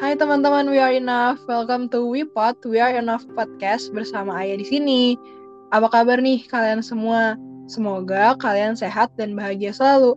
Hai teman-teman, we are enough. Welcome to WePod, We Are Enough Podcast bersama Ayah di sini. Apa kabar nih kalian semua? Semoga kalian sehat dan bahagia selalu.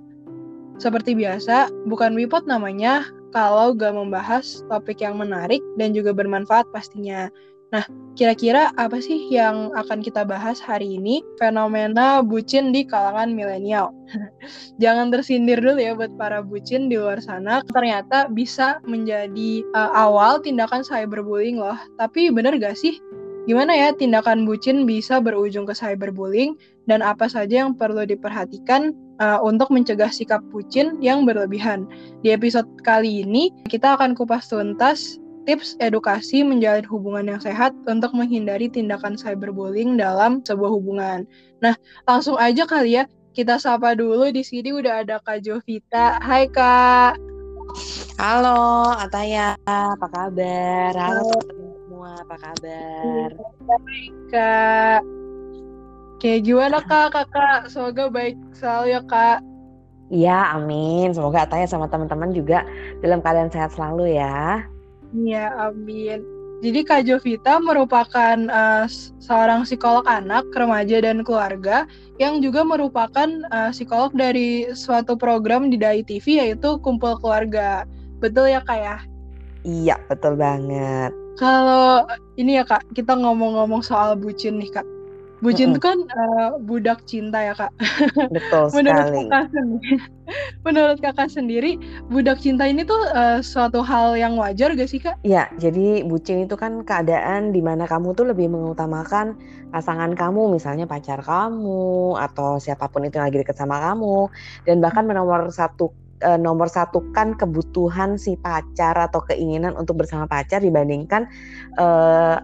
Seperti biasa, bukan WePod namanya kalau gak membahas topik yang menarik dan juga bermanfaat pastinya. Nah, kira-kira apa sih yang akan kita bahas hari ini? Fenomena bucin di kalangan milenial. Jangan tersindir dulu ya buat para bucin di luar sana. Ternyata bisa menjadi uh, awal tindakan cyberbullying loh. Tapi bener gak sih? Gimana ya tindakan bucin bisa berujung ke cyberbullying dan apa saja yang perlu diperhatikan uh, untuk mencegah sikap bucin yang berlebihan. Di episode kali ini kita akan kupas tuntas tips edukasi menjalin hubungan yang sehat untuk menghindari tindakan cyberbullying dalam sebuah hubungan. Nah, langsung aja kali ya, kita sapa dulu di sini udah ada Kak Jovita. Hai Kak. Halo, Ataya, apa kabar? Halo teman-teman semua, apa kabar? Baik, Kak. Oke, gimana Kak, Kakak? Semoga baik selalu ya, Kak. Iya, amin. Semoga Ataya sama teman-teman juga dalam keadaan sehat selalu ya. Iya, amin. Jadi Kak Jovita merupakan uh, seorang psikolog anak, remaja, dan keluarga yang juga merupakan uh, psikolog dari suatu program di DAI TV yaitu Kumpul Keluarga. Betul ya Kak ya? Iya, betul banget. Kalau ini ya Kak, kita ngomong-ngomong soal bucin nih Kak. Bucin itu kan uh, budak cinta ya kak. Betul menurut sekali. Kakak sendiri, menurut kakak sendiri, budak cinta ini tuh uh, suatu hal yang wajar gak sih kak? Iya, jadi bucin itu kan keadaan di mana kamu tuh lebih mengutamakan pasangan kamu, misalnya pacar kamu atau siapa pun itu yang lagi deket sama kamu, dan bahkan menomor satu uh, nomor satukan kebutuhan si pacar atau keinginan untuk bersama pacar dibandingkan uh,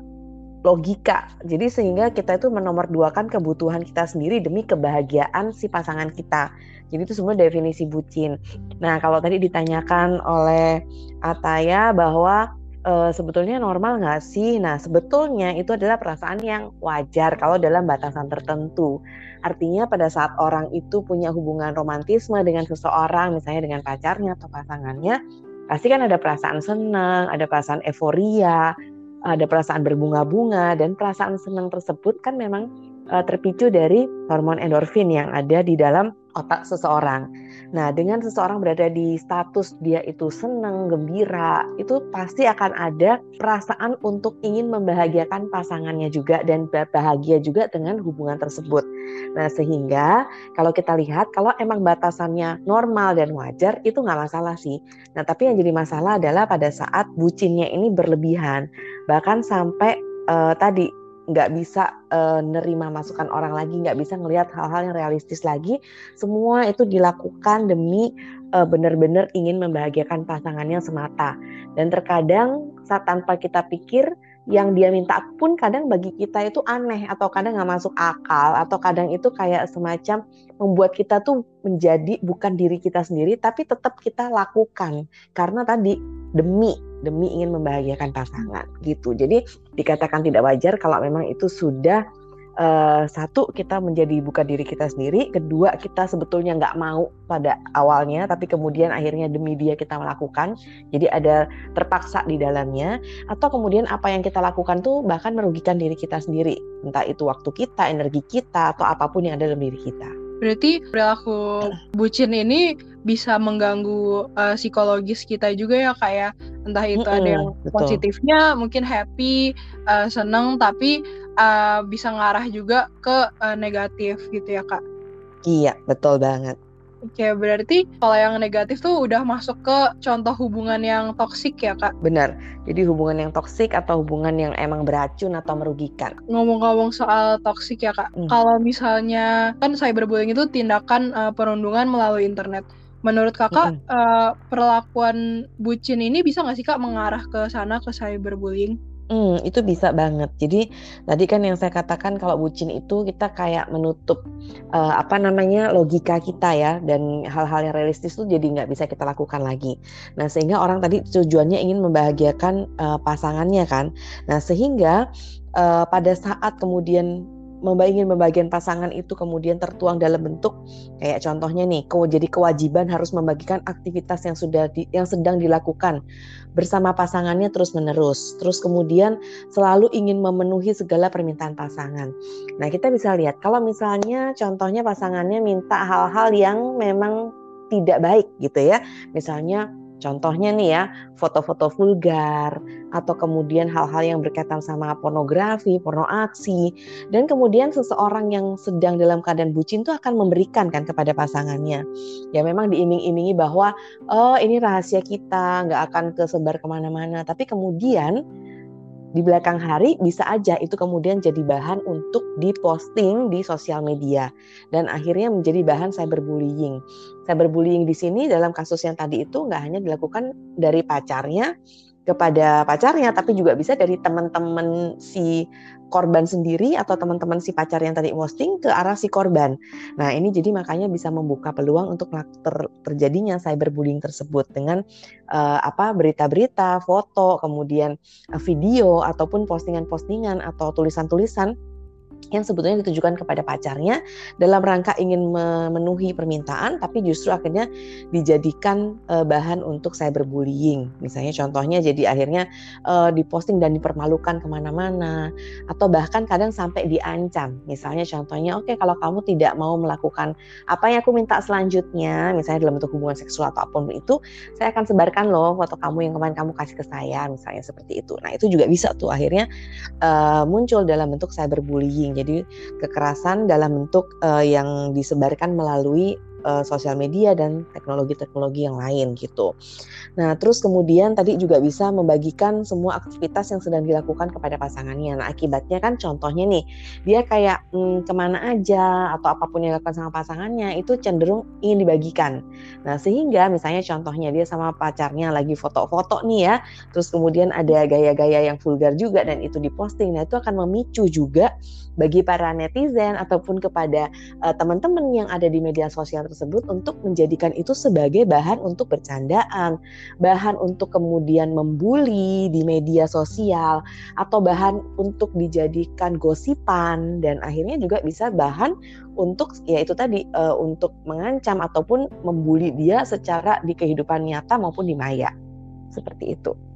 logika. Jadi sehingga kita itu menomorduakan kebutuhan kita sendiri demi kebahagiaan si pasangan kita. Jadi itu semua definisi bucin. Nah, kalau tadi ditanyakan oleh Ataya bahwa e, sebetulnya normal nggak sih? Nah, sebetulnya itu adalah perasaan yang wajar kalau dalam batasan tertentu. Artinya pada saat orang itu punya hubungan romantisme dengan seseorang, misalnya dengan pacarnya atau pasangannya, pasti kan ada perasaan senang, ada perasaan euforia, ada perasaan berbunga-bunga dan perasaan senang tersebut kan memang uh, terpicu dari hormon endorfin yang ada di dalam otak seseorang. Nah, dengan seseorang berada di status dia itu senang, gembira, itu pasti akan ada perasaan untuk ingin membahagiakan pasangannya juga dan bahagia juga dengan hubungan tersebut. Nah, sehingga kalau kita lihat kalau emang batasannya normal dan wajar itu nggak masalah sih. Nah, tapi yang jadi masalah adalah pada saat bucinnya ini berlebihan, bahkan sampai uh, tadi nggak bisa uh, nerima masukan orang lagi, nggak bisa ngelihat hal-hal yang realistis lagi. Semua itu dilakukan demi uh, benar-benar ingin membahagiakan pasangannya semata. Dan terkadang saat tanpa kita pikir yang dia minta pun kadang bagi kita itu aneh atau kadang nggak masuk akal atau kadang itu kayak semacam membuat kita tuh menjadi bukan diri kita sendiri tapi tetap kita lakukan karena tadi demi demi ingin membahagiakan pasangan gitu. Jadi dikatakan tidak wajar kalau memang itu sudah uh, satu kita menjadi bukan diri kita sendiri, kedua kita sebetulnya nggak mau pada awalnya, tapi kemudian akhirnya demi dia kita melakukan, jadi ada terpaksa di dalamnya, atau kemudian apa yang kita lakukan tuh bahkan merugikan diri kita sendiri, entah itu waktu kita, energi kita, atau apa pun yang ada dalam diri kita. Berarti perilaku bucin ini bisa mengganggu uh, psikologis kita juga ya kak ya? Entah itu mm -hmm, ada yang betul. positifnya mungkin happy uh, seneng tapi uh, bisa ngarah juga ke uh, negatif gitu ya kak? Iya betul banget Oke, berarti kalau yang negatif tuh udah masuk ke contoh hubungan yang toksik ya, Kak? Benar. Jadi hubungan yang toksik atau hubungan yang emang beracun atau merugikan. Ngomong-ngomong soal toksik ya, Kak. Hmm. Kalau misalnya kan cyberbullying itu tindakan uh, perundungan melalui internet. Menurut kakak, mm -hmm. uh, perlakuan bucin ini bisa nggak sih kak mengarah ke sana ke cyberbullying? Hmm, itu bisa banget. Jadi tadi kan yang saya katakan kalau bucin itu kita kayak menutup uh, apa namanya logika kita ya dan hal-hal yang realistis itu jadi nggak bisa kita lakukan lagi. Nah sehingga orang tadi tujuannya ingin membahagiakan uh, pasangannya kan. Nah sehingga uh, pada saat kemudian ingin membagian pasangan itu kemudian tertuang dalam bentuk kayak contohnya nih jadi kewajiban harus membagikan aktivitas yang sudah di, yang sedang dilakukan bersama pasangannya terus menerus terus kemudian selalu ingin memenuhi segala permintaan pasangan. Nah kita bisa lihat kalau misalnya contohnya pasangannya minta hal-hal yang memang tidak baik gitu ya. Misalnya Contohnya nih ya, foto-foto vulgar atau kemudian hal-hal yang berkaitan sama pornografi, porno aksi, dan kemudian seseorang yang sedang dalam keadaan bucin itu akan memberikan kan kepada pasangannya. Ya memang diiming-imingi bahwa oh ini rahasia kita, nggak akan kesebar ke mana-mana. Tapi kemudian di belakang hari bisa aja itu kemudian jadi bahan untuk diposting di sosial media dan akhirnya menjadi bahan cyberbullying. Cyberbullying di sini dalam kasus yang tadi itu nggak hanya dilakukan dari pacarnya kepada pacarnya tapi juga bisa dari teman-teman si korban sendiri atau teman-teman si pacar yang tadi posting ke arah si korban. Nah, ini jadi makanya bisa membuka peluang untuk ter terjadinya cyberbullying tersebut dengan uh, apa berita-berita, foto, kemudian uh, video ataupun postingan-postingan atau tulisan-tulisan yang sebetulnya ditujukan kepada pacarnya dalam rangka ingin memenuhi permintaan tapi justru akhirnya dijadikan uh, bahan untuk cyberbullying. Misalnya contohnya jadi akhirnya uh, diposting dan dipermalukan ke mana-mana atau bahkan kadang sampai diancam. Misalnya contohnya oke okay, kalau kamu tidak mau melakukan apa yang aku minta selanjutnya misalnya dalam bentuk hubungan seksual atau apa pun itu saya akan sebarkan loh foto kamu yang kemarin kamu kasih ke saya misalnya seperti itu. Nah itu juga bisa tuh akhirnya uh, muncul dalam bentuk cyberbullying jadi kekerasan dalam bentuk uh, yang disebarkan melalui uh, sosial media dan teknologi-teknologi yang lain gitu. Nah, terus kemudian tadi juga bisa membagikan semua aktivitas yang sedang dilakukan kepada pasangannya. Nah, akibatnya kan contohnya nih, dia kayak hmm, ke mana aja atau apa pun yang dilakukan sama pasangannya itu cenderung ingin dibagikan. Nah, sehingga misalnya contohnya dia sama pacarnya lagi foto-foto nih ya, terus kemudian ada gaya-gaya yang vulgar juga dan itu diposting. Nah, itu akan memicu juga bagi para netizen ataupun kepada uh, teman-teman yang ada di media sosial tersebut untuk menjadikan itu sebagai bahan untuk bercandaan, bahan untuk kemudian membuli di media sosial atau bahan untuk dijadikan gosipan dan akhirnya juga bisa bahan untuk ya itu tadi uh, untuk mengancam ataupun membuli dia secara di kehidupan nyata maupun di maya. Seperti itu.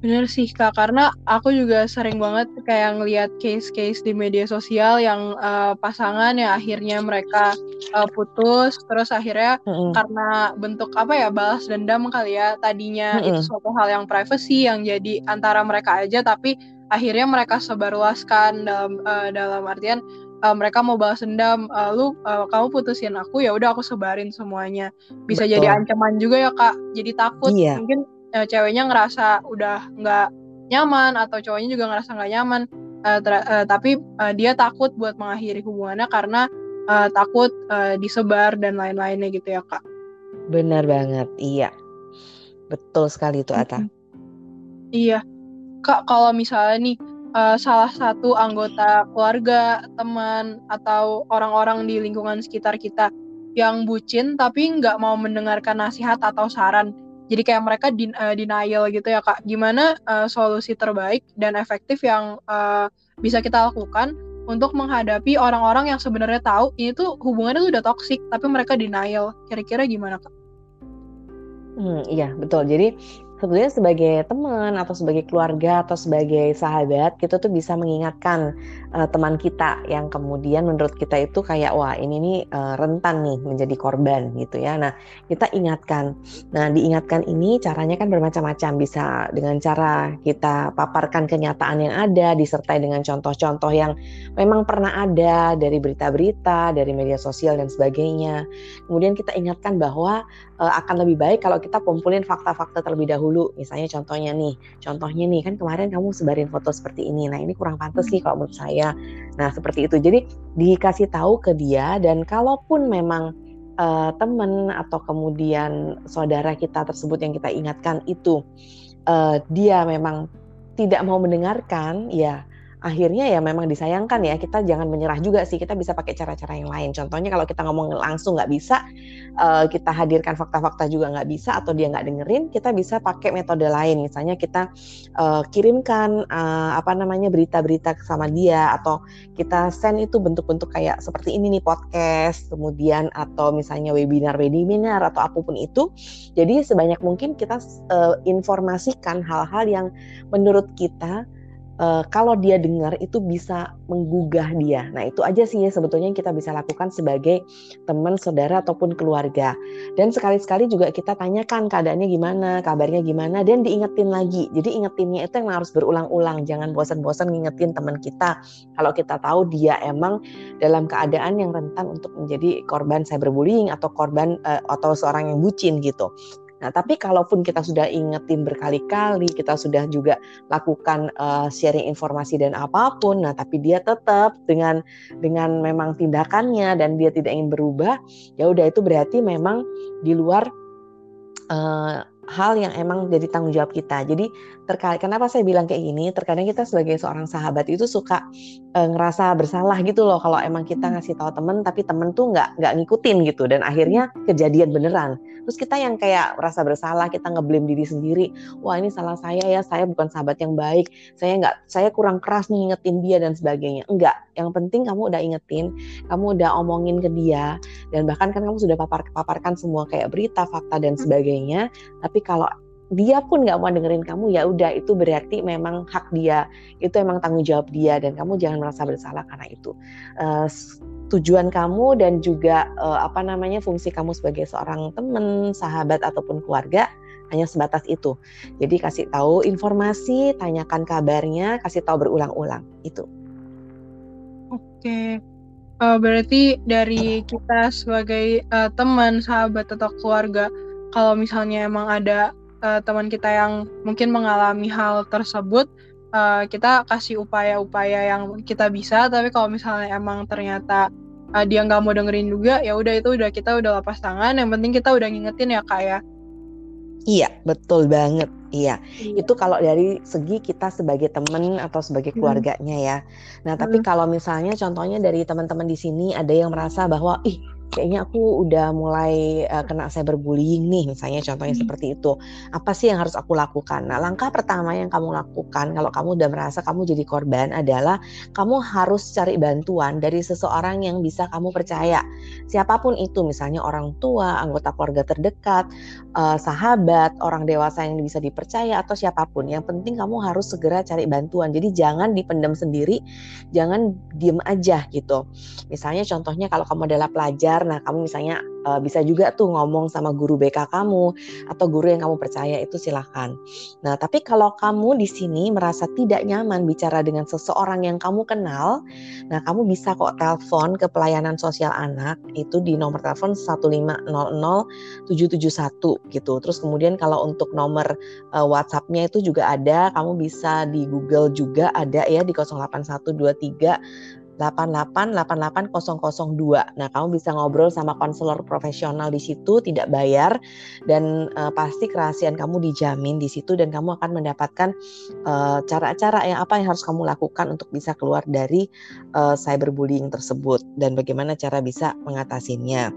Bener sih kak, karena aku juga sering banget kayak ngeliat case-case di media sosial yang uh, pasangan yang akhirnya mereka uh, putus, terus akhirnya mm -hmm. karena bentuk apa ya balas dendam kali ya tadinya mm -hmm. itu suatu hal yang privacy yang jadi antara mereka aja, tapi akhirnya mereka sebarluaskan dalam uh, dalam artian uh, mereka mau balas dendam, uh, lu uh, kamu putusin aku ya udah aku sebarin semuanya, bisa Betul. jadi ancaman juga ya kak, jadi takut iya. mungkin uh, ceweknya ngerasa udah nggak nyaman atau cowoknya juga ngerasa nggak nyaman. Uh, uh, tapi uh, dia takut buat mengakhiri hubungannya karena uh, takut uh, disebar dan lain-lainnya gitu ya kak. Benar banget iya. Betul sekali itu Ata iya. Kak kalau misalnya nih uh, salah satu anggota keluarga teman atau orang-orang di lingkungan sekitar kita yang bucin tapi nggak mau mendengarkan nasihat atau saran jadi kayak mereka din, uh, denial gitu ya kak. Gimana uh, solusi terbaik dan efektif yang uh, bisa kita lakukan untuk menghadapi orang-orang yang sebenarnya tahu ini tuh hubungannya tuh udah toksik tapi mereka denial. Kira-kira gimana kak? Hmm, iya betul. Jadi sebetulnya sebagai teman atau sebagai keluarga atau sebagai sahabat kita tuh bisa mengingatkan uh, teman kita yang kemudian menurut kita itu kayak wah ini nih uh, rentan nih menjadi korban gitu ya. Nah, kita ingatkan. Nah, diingatkan ini caranya kan bermacam-macam bisa dengan cara kita paparkan kenyataan yang ada disertai dengan contoh-contoh yang memang pernah ada dari berita-berita, dari media sosial dan sebagainya. Kemudian kita ingatkan bahwa uh, akan lebih baik kalau kita kumpulin fakta-fakta terlebih dahulu. Misalnya contohnya nih, contohnya nih kan kemarin kamu sebarin foto seperti ini. Nah, ini kurang pantas sih kalau menurut saya. Nah, seperti itu. Jadi dikasih tahu ke dia dan kalaupun memang uh, teman atau kemudian saudara kita tersebut yang kita ingatkan itu uh, dia memang tidak mau mendengarkan, ya akhirnya ya memang disayangkan ya kita jangan menyerah juga sih kita bisa pakai cara-cara yang lain. Contohnya kalau kita ngomong langsung nggak bisa uh, kita hadirkan fakta-fakta juga nggak bisa atau dia nggak dengerin kita bisa pakai metode lain. Misalnya kita uh, kirimkan uh, apa namanya berita-berita sama dia atau kita send itu bentuk-bentuk kayak seperti ini nih podcast kemudian atau misalnya webinar-webinar atau apa pun itu. Jadi sebanyak mungkin kita uh, informasikan hal-hal yang menurut kita uh, kalau dia dengar itu bisa menggugah dia. Nah itu aja sih ya sebetulnya yang kita bisa lakukan sebagai teman, saudara ataupun keluarga. Dan sekali-sekali juga kita tanyakan keadaannya gimana, kabarnya gimana, dan diingetin lagi. Jadi ingetinnya itu yang harus berulang-ulang. Jangan bosan-bosan ngingetin teman kita. Kalau kita tahu dia emang dalam keadaan yang rentan untuk menjadi korban cyberbullying atau korban uh, atau seorang yang bucin gitu. Nah, tapi kalaupun kita sudah ingetin berkali-kali, kita sudah juga lakukan uh, sharing informasi dan apa pun, nah tapi dia tetap dengan dengan memang tindakannya dan dia tidak ingin berubah, ya udah itu berarti memang di luar uh, hal yang emang jadi tanggung jawab kita. Jadi terkait kenapa saya bilang kayak gini, terkadang kita sebagai seorang sahabat itu suka e, ngerasa bersalah gitu loh kalau emang kita ngasih tahu temen tapi temen tuh nggak nggak ngikutin gitu dan akhirnya kejadian beneran. Terus kita yang kayak rasa bersalah, kita ngeblame diri sendiri. Wah ini salah saya ya, saya bukan sahabat yang baik. Saya nggak, saya kurang keras nih ngingetin dia dan sebagainya. Enggak, yang penting kamu udah ingetin, kamu udah omongin ke dia dan bahkan kan kamu sudah papar paparkan semua kayak berita, fakta dan hmm. sebagainya. Tapi kalau dia pun nggak mau dengerin kamu ya udah itu berarti memang hak dia. Itu emang tanggung jawab dia dan kamu jangan merasa bersalah karena itu. Uh, tujuan kamu dan juga uh, apa namanya fungsi kamu sebagai seorang teman sahabat ataupun keluarga hanya sebatas itu. Jadi kasih tahu informasi tanyakan kabarnya kasih tahu berulang-ulang itu. Oke. Uh, berarti dari kita sebagai uh, teman sahabat atau keluarga kalau misalnya emang ada uh, teman kita yang mungkin mengalami hal tersebut, uh, kita kasih upaya-upaya yang kita bisa. Tapi kalau misalnya emang ternyata uh, dia nggak mau dengerin juga, ya udah itu udah kita udah lepas tangan. Yang penting kita udah ngingetin ya kak ya. Iya, betul banget. Iya. iya. Itu kalau dari segi kita sebagai teman atau sebagai hmm. keluarganya ya. Nah, tapi hmm. kalau misalnya contohnya dari teman-teman di sini ada yang merasa bahwa ih kayaknya aku udah mulai uh, kena cyberbullying nih misalnya contohnya hmm. seperti itu. Apa sih yang harus aku lakukan? Nah langkah pertama yang kamu lakukan kalau kamu udah merasa kamu jadi korban adalah kamu harus cari bantuan dari seseorang yang bisa kamu percaya. Siapa pun itu misalnya orang tua anggota keluarga terdekat uh, sahabat orang dewasa yang bisa dipercaya atau siapa pun. Yang penting kamu harus segera cari bantuan. Jadi jangan dipendam sendiri jangan diem aja gitu. Misalnya contohnya kalau kamu adalah pelajar belajar. Nah, kamu misalnya uh, bisa juga tuh ngomong sama guru BK kamu atau guru yang kamu percaya itu silahkan. Nah, tapi kalau kamu di sini merasa tidak nyaman bicara dengan seseorang yang kamu kenal, nah kamu bisa kok telepon ke pelayanan sosial anak itu di nomor telepon 1500 771 gitu. Terus kemudian kalau untuk nomor uh, WhatsApp-nya itu juga ada, kamu bisa di Google juga ada ya di 08123 8888002. Nah, kamu bisa ngobrol sama konselor profesional di situ tidak bayar dan uh, pasti kerahasiaan kamu dijamin di situ dan kamu akan mendapatkan eh, cara-cara yang apa yang harus kamu lakukan untuk bisa keluar dari uh, cyberbullying tersebut dan bagaimana cara bisa mengatasinya.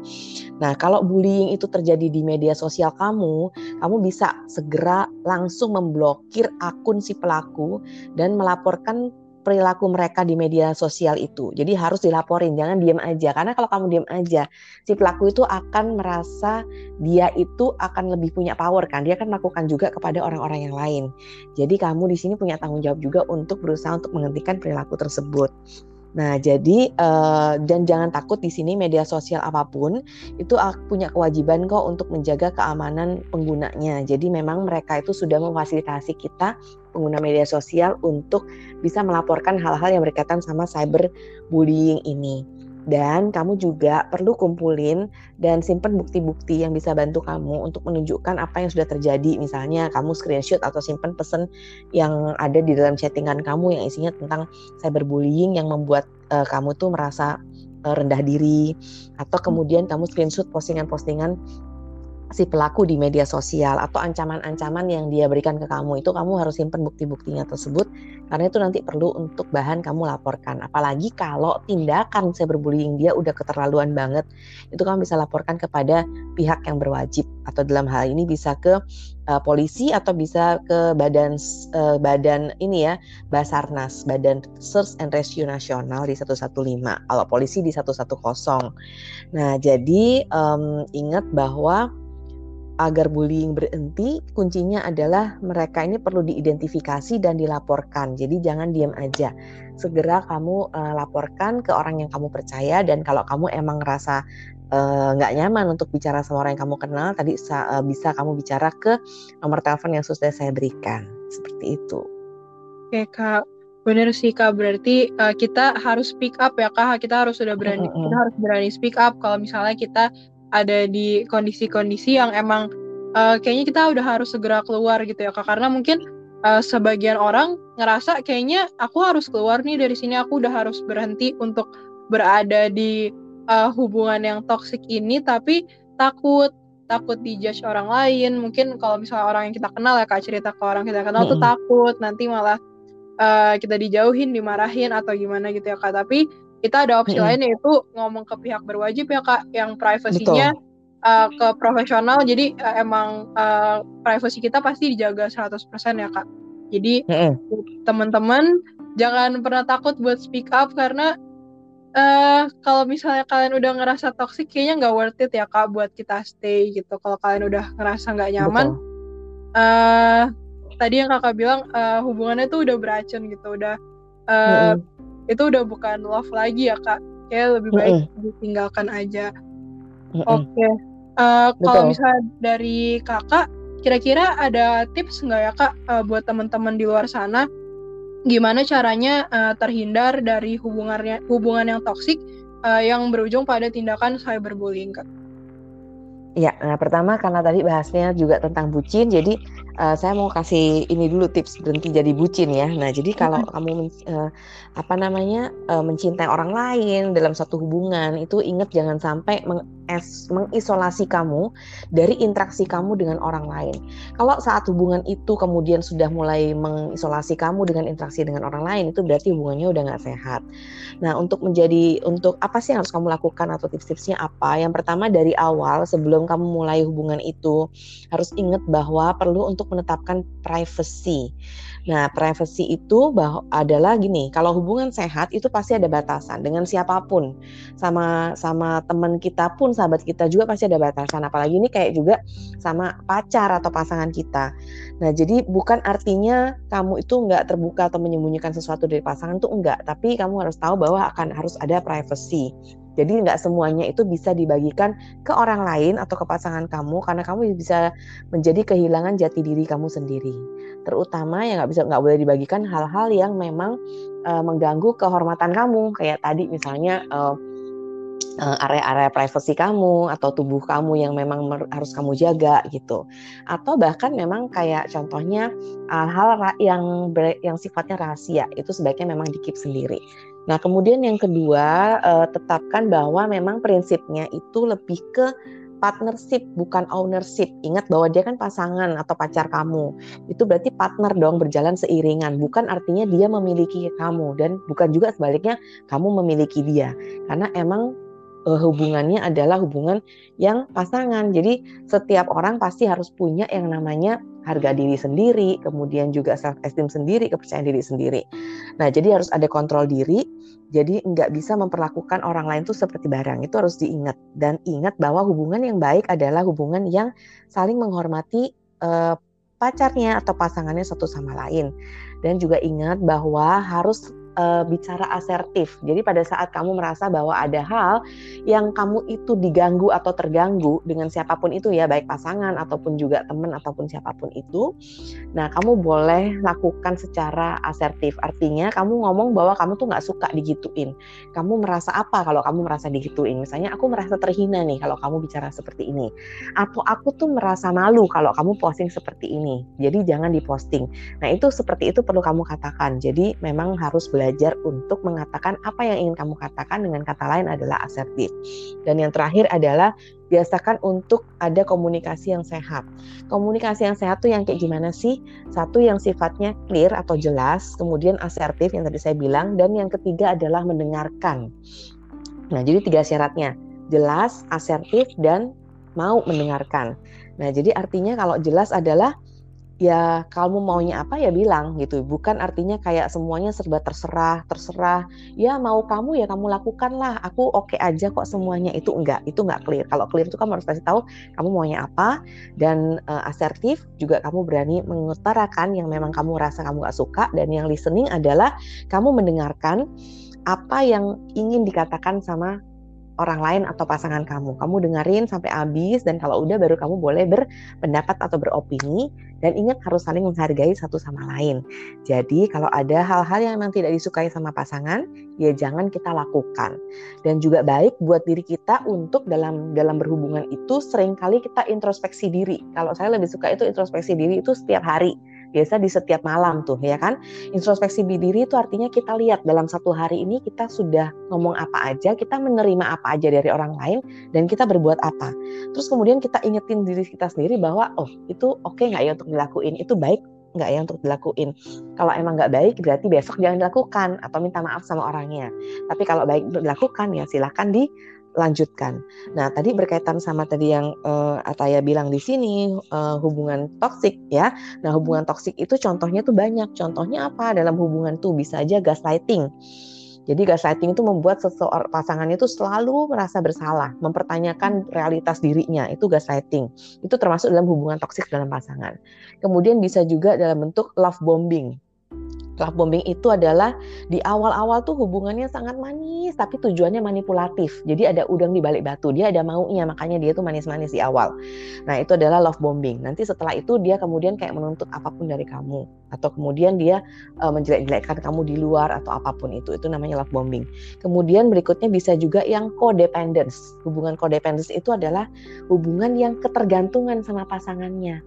Nah, kalau bullying itu terjadi di media sosial kamu, kamu bisa segera langsung memblokir akun si pelaku dan melaporkan perilaku mereka di media sosial itu. Jadi harus dilaporin, jangan diem aja. Karena kalau kamu diem aja, si pelaku itu akan merasa dia itu akan lebih punya power kan. Dia akan melakukan juga kepada orang-orang yang lain. Jadi kamu di sini punya tanggung jawab juga untuk berusaha untuk menghentikan perilaku tersebut. Nah, jadi uh, dan jangan takut di sini media sosial apa pun itu punya kewajiban kok untuk menjaga keamanan penggunanya. Jadi memang mereka itu sudah memfasilitasi kita pengguna media sosial untuk bisa melaporkan hal-hal yang berkaitan sama cyberbullying ini. Dan kamu juga perlu kumpulin dan simpan bukti-bukti yang bisa bantu kamu untuk menunjukkan apa yang sudah terjadi. Misalnya kamu screenshot atau simpan pesan yang ada di dalam chattingan kamu yang isinya tentang cyberbullying yang membuat uh, kamu tuh merasa uh, rendah diri atau kemudian kamu screenshot postingan-postingan si pelaku di media sosial atau ancaman-ancaman yang dia berikan ke kamu itu kamu harus simpan bukti-buktinya tersebut karena itu nanti perlu untuk bahan kamu laporkan. Apalagi kalau tindakan cyberbullying dia udah keterlaluan banget itu kamu bisa laporkan kepada pihak yang berwajib. Atau dalam hal ini bisa ke uh, polisi atau bisa ke badan uh, badan ini ya Basarnas Badan Search and Rescue Nasional di 115 kalau polisi di 110 nah jadi um, ingat bahwa agar bullying berhenti, kuncinya adalah mereka ini perlu diidentifikasi dan dilaporkan. Jadi jangan diam aja. Segera kamu uh, laporkan ke orang yang kamu percaya dan kalau kamu emang ngerasa eh, nggak uh, nyaman untuk bicara sama orang yang kamu kenal, tadi uh, bisa kamu bicara ke nomor telepon yang sudah saya berikan. Seperti itu. Oke kak, benar sih kak. Berarti uh, kita harus speak up ya kak. Kita harus sudah berani, mm -hmm. kita harus berani speak up kalau misalnya kita ada di kondisi-kondisi yang emang uh, kayaknya kita udah harus segera keluar gitu ya kak. Karena mungkin uh, sebagian orang ngerasa kayaknya aku harus keluar nih dari sini aku udah harus berhenti untuk berada di uh, hubungan yang toksik ini tapi takut takut dijudge orang lain. Mungkin kalau misalnya orang yang kita kenal ya kak cerita ke orang kita kenal mm -hmm. tuh takut nanti malah uh, kita dijauhin dimarahin atau gimana gitu ya kak. Tapi kita ada opsi hmm. lain yaitu ngomong ke pihak berwajib ya kak yang privasinya uh, ke profesional. Jadi uh, emang uh, privasi kita pasti dijaga 100% ya kak. Jadi hmm. teman-teman jangan pernah takut buat speak up karena uh, kalau misalnya kalian udah ngerasa toxic kayaknya nggak worth it ya kak buat kita stay gitu. Kalau kalian udah ngerasa nggak nyaman uh, tadi yang kakak bilang uh, hubungannya tuh udah beracun gitu udah uh, hmm itu udah bukan love lagi ya kak kayak lebih baik mm -hmm. ditinggalkan aja mm -hmm. oke okay. uh, eh, kalau misalnya dari kakak kira-kira ada tips nggak ya kak uh, buat teman-teman di luar sana gimana caranya uh, terhindar dari hubungannya hubungan yang toksik uh, yang berujung pada tindakan cyberbullying kak Ya, nah pertama karena tadi bahasnya juga tentang bucin, jadi uh, saya mau kasih ini dulu tips berhenti jadi bucin ya. Nah, jadi kalau hmm. kamu uh, apa namanya uh, mencintai orang lain dalam satu hubungan itu ingat jangan sampai meng mengisolasi kamu dari interaksi kamu dengan orang lain. Kalau saat hubungan itu kemudian sudah mulai mengisolasi kamu dengan interaksi dengan orang lain itu berarti hubungannya udah nggak sehat. Nah, untuk menjadi untuk apa sih yang harus kamu lakukan atau tips-tipsnya apa? Yang pertama dari awal sebelum kamu mulai hubungan itu harus ingat bahwa perlu untuk menetapkan privacy. Nah, privacy itu bahwa adalah gini, kalau hubungan sehat itu pasti ada batasan dengan siapa pun. Sama sama teman kita pun, sahabat kita juga pasti ada batasan. Apalagi ini kayak juga sama pacar atau pasangan kita. Nah, jadi bukan artinya kamu itu nggak terbuka atau menyembunyikan sesuatu dari pasangan itu enggak, tapi kamu harus tahu bahwa akan harus ada privacy. Jadi nggak semuanya itu bisa dibagikan ke orang lain atau ke pasangan kamu karena kamu bisa menjadi kehilangan jati diri kamu sendiri. Terutama yang nggak bisa nggak boleh dibagikan hal-hal yang memang uh, mengganggu kehormatan kamu. Kayak tadi misalnya uh, area-area privasi kamu atau tubuh kamu yang memang harus kamu jaga gitu. Atau bahkan memang kayak contohnya hal-hal yang yang sifatnya rahasia itu sebaiknya memang dikip sendiri Nah, kemudian yang kedua, uh, tetapkan bahwa memang prinsipnya itu lebih ke partnership bukan ownership. Ingat bahwa dia kan pasangan atau pacar kamu. Itu berarti partner dong berjalan seiringan. Bukan artinya dia memiliki kamu dan bukan juga sebaliknya kamu memiliki dia. Karena emang uh, hubungannya adalah hubungan yang pasangan. Jadi setiap orang pasti harus punya yang namanya harga diri sendiri, kemudian juga self esteem sendiri, kepercayaan diri sendiri. Nah, jadi harus ada kontrol diri. Jadi nggak bisa memperlakukan orang lain tuh seperti barang. Itu harus diingat dan ingat bahwa hubungan yang baik adalah hubungan yang saling menghormati uh, pacarnya atau pasangannya satu sama lain. Dan juga ingat bahwa harus uh, bicara asertif. Jadi pada saat kamu merasa bahwa ada hal yang kamu itu diganggu atau terganggu dengan siapa pun itu ya, baik pasangan ataupun juga teman ataupun siapa pun itu, nah kamu boleh lakukan secara asertif. Artinya kamu ngomong bahwa kamu tuh nggak suka digituin. Kamu merasa apa kalau kamu merasa digituin? Misalnya aku merasa terhina nih kalau kamu bicara seperti ini. Atau aku tuh merasa malu kalau kamu posting seperti ini. Jadi jangan diposting. Nah itu seperti itu perlu kamu katakan. Jadi memang harus belajar belajar untuk mengatakan apa yang ingin kamu katakan dengan kata lain adalah asertif. Dan yang terakhir adalah biasakan untuk ada komunikasi yang sehat. Komunikasi yang sehat tuh yang kayak gimana sih? Satu yang sifatnya clear atau jelas, kemudian asertif yang tadi saya bilang, dan yang ketiga adalah mendengarkan. Nah, jadi tiga syaratnya, jelas, asertif, dan mau mendengarkan. Nah, jadi artinya kalau jelas adalah ya kamu maunya apa ya bilang gitu. Bukan artinya kayak semuanya serba terserah terserah. Ya mau kamu ya kamu lakukan lah aku oke okay aja kok semuanya. Itu enggak itu enggak clear. Kalau clear itu kamu harus kasih tahu kamu maunya apa dan uh, asertif juga kamu berani mengutarakan yang memang kamu rasa kamu gak suka dan yang listening adalah kamu mendengarkan apa yang ingin dikatakan sama orang lain atau pasangan kamu. Kamu dengerin sampai habis dan kalau udah baru kamu boleh berpendapat atau beropini dan ingat harus saling menghargai satu sama lain. Jadi kalau ada hal-hal yang memang tidak disukai sama pasangan, ya jangan kita lakukan. Dan juga baik buat diri kita untuk dalam dalam berhubungan itu sering kali kita introspeksi diri. Kalau saya lebih suka itu introspeksi diri itu setiap hari biasa di setiap malam tuh ya kan introspeksi diri itu artinya kita lihat dalam satu hari ini kita sudah ngomong apa aja kita menerima apa aja dari orang lain dan kita berbuat apa terus kemudian kita ingetin diri kita sendiri bahwa oh itu oke okay nggak ya untuk dilakuin itu baik nggak ya untuk dilakuin. Kalau emang nggak baik berarti besok jangan dilakukan atau minta maaf sama orangnya. Tapi kalau baik untuk dilakukan ya silahkan di lanjutkan. Nah, tadi berkaitan sama tadi yang uh, Ataya bilang di sini uh, hubungan toksik ya. Nah, hubungan toksik itu contohnya tuh banyak. Contohnya apa? Dalam hubungan tuh bisa aja gaslighting. Jadi gaslighting itu membuat seseorang pasangan itu selalu merasa bersalah, mempertanyakan realitas dirinya. Itu gaslighting. Itu termasuk dalam hubungan toksik dalam pasangan. Kemudian bisa juga dalam bentuk love bombing. Love bombing itu adalah di awal-awal tuh hubungannya sangat manis tapi tujuannya manipulatif. Jadi ada udang di balik batu. Dia ada maunya makanya dia tuh manis-manis di awal. Nah, itu adalah love bombing. Nanti setelah itu dia kemudian kayak menuntut apa pun dari kamu atau kemudian dia uh, menjelek-jelekkan kamu di luar atau apa pun itu. Itu namanya love bombing. Kemudian berikutnya bisa juga yang codependence. Hubungan codependence itu adalah hubungan yang ketergantungan sama pasangannya.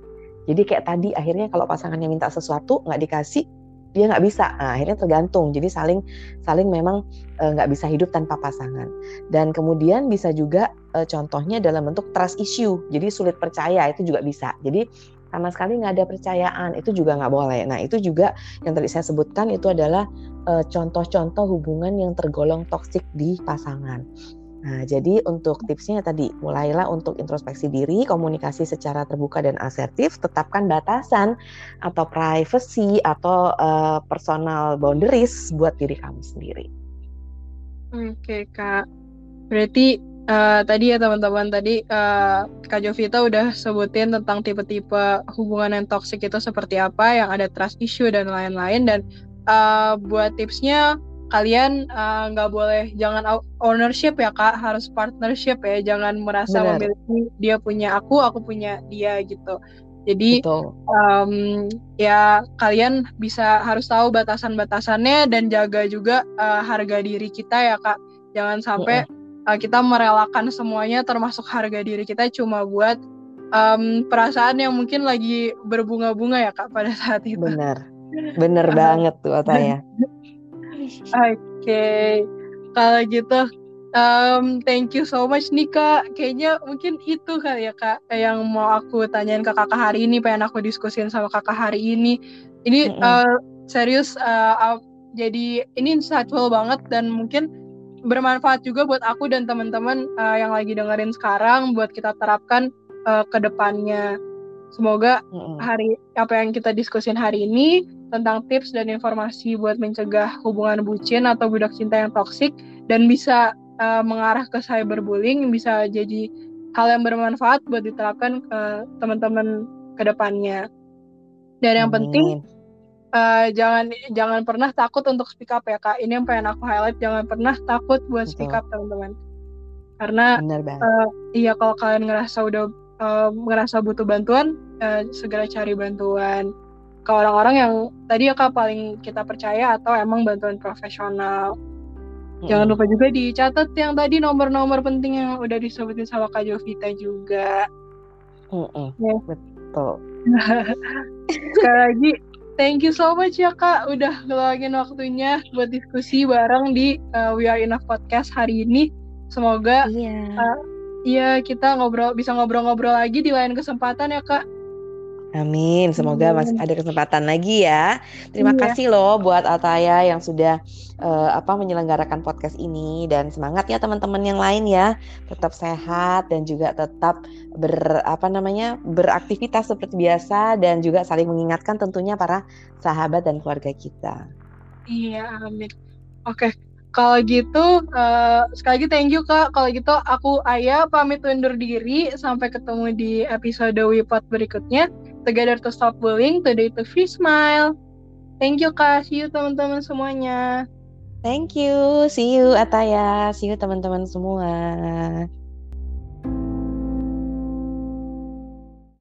Jadi kayak tadi akhirnya kalau pasangannya minta sesuatu nggak dikasih dia nggak bisa. Nah, akhirnya tergantung. Jadi saling saling memang eh, nggak e, bisa hidup tanpa pasangan. Dan kemudian bisa juga e, contohnya dalam bentuk trust issue. Jadi sulit percaya itu juga bisa. Jadi sama sekali nggak ada percayaan itu juga nggak boleh. Nah itu juga yang tadi saya sebutkan itu adalah eh, contoh-contoh hubungan yang tergolong toksik di pasangan Nah, jadi untuk tipsnya tadi, mulailah untuk introspeksi diri, komunikasi secara terbuka dan asertif, tetapkan batasan atau privacy atau uh, personal boundaries buat diri kamu sendiri. Oke, Kak. Berarti uh, tadi ya teman-teman, tadi uh, Kak Jovita udah sebutin tentang tipe-tipe hubungan yang toksik itu seperti apa, yang ada trust issue dan lain-lain. Dan uh, buat tipsnya, kalian eh, nggak uh, boleh jangan ownership ya kak. Harus partnership ya. Jangan merasa Bener. memiliki dia punya aku aku punya dia gitu. Jadi um, ya kalian bisa harus tahu batasan-batasannya dan jaga juga uh, harga diri kita ya kak. Jangan sampai uh, kita merelakan semuanya termasuk harga diri kita cuma buat um, perasaan yang mungkin lagi berbunga-bunga ya kak pada saat itu. Benar. Benar banget tuh Ataya Oke, okay. kalau gitu um, thank you so much nih kak. Kayaknya mungkin itu kali ya kak yang mau aku tanyain ke kakak hari ini, pengen aku diskusin sama kakak hari ini. Ini mm -hmm. uh, serius, uh, uh, jadi ini insightful banget dan mungkin bermanfaat juga buat aku dan teman-teman uh, yang lagi dengerin sekarang buat kita terapkan uh, ke depannya. Semoga hari apa yang kita diskusin hari ini tentang tips dan informasi buat mencegah hubungan bucin atau budak cinta yang toksik dan bisa uh, mengarah ke cyberbullying bisa jadi hal yang bermanfaat buat diterapkan ke teman-teman ke depannya. Dan yang Amin. penting uh, jangan jangan pernah takut untuk speak up ya kak. Ini yang pengen aku highlight jangan pernah takut buat Betul. speak up teman-teman. Karena uh, iya kalau kalian ngerasa udah uh, ngerasa butuh bantuan uh, segera cari bantuan ke orang-orang yang tadi ya kak paling kita percaya atau emang bantuan profesional. Hmm. Jangan lupa juga dicatat yang tadi nomor-nomor penting yang udah disebutin sama Kak Jovita juga. Hmm, ya. Betul. Sekali lagi Thank you so much ya Kak udah ngeluangin waktunya buat diskusi bareng di uh, We Are Enough Podcast hari ini. Semoga iya. Uh, iya kita ngobrol bisa ngobrol-ngobrol lagi di lain kesempatan ya Kak. Amin. Semoga masih ada kesempatan lagi ya. Terima iya. kasih loh buat Ataya yang sudah uh, apa menyelenggarakan podcast ini dan semangat ya teman-teman yang lain ya. Tetap sehat dan juga tetap ber apa namanya beraktivitas seperti biasa dan juga saling mengingatkan tentunya para sahabat dan keluarga kita. Iya, amin. Oke. Kalau gitu, uh, sekali lagi thank you Kak. Kalau gitu aku Ayah pamit undur diri. Sampai ketemu di episode Wipot berikutnya. Together to Stop Bullying, Today to Free Smile. Thank you Kak. See you teman-teman semuanya. Thank you. See you Ataya. See you teman-teman semua.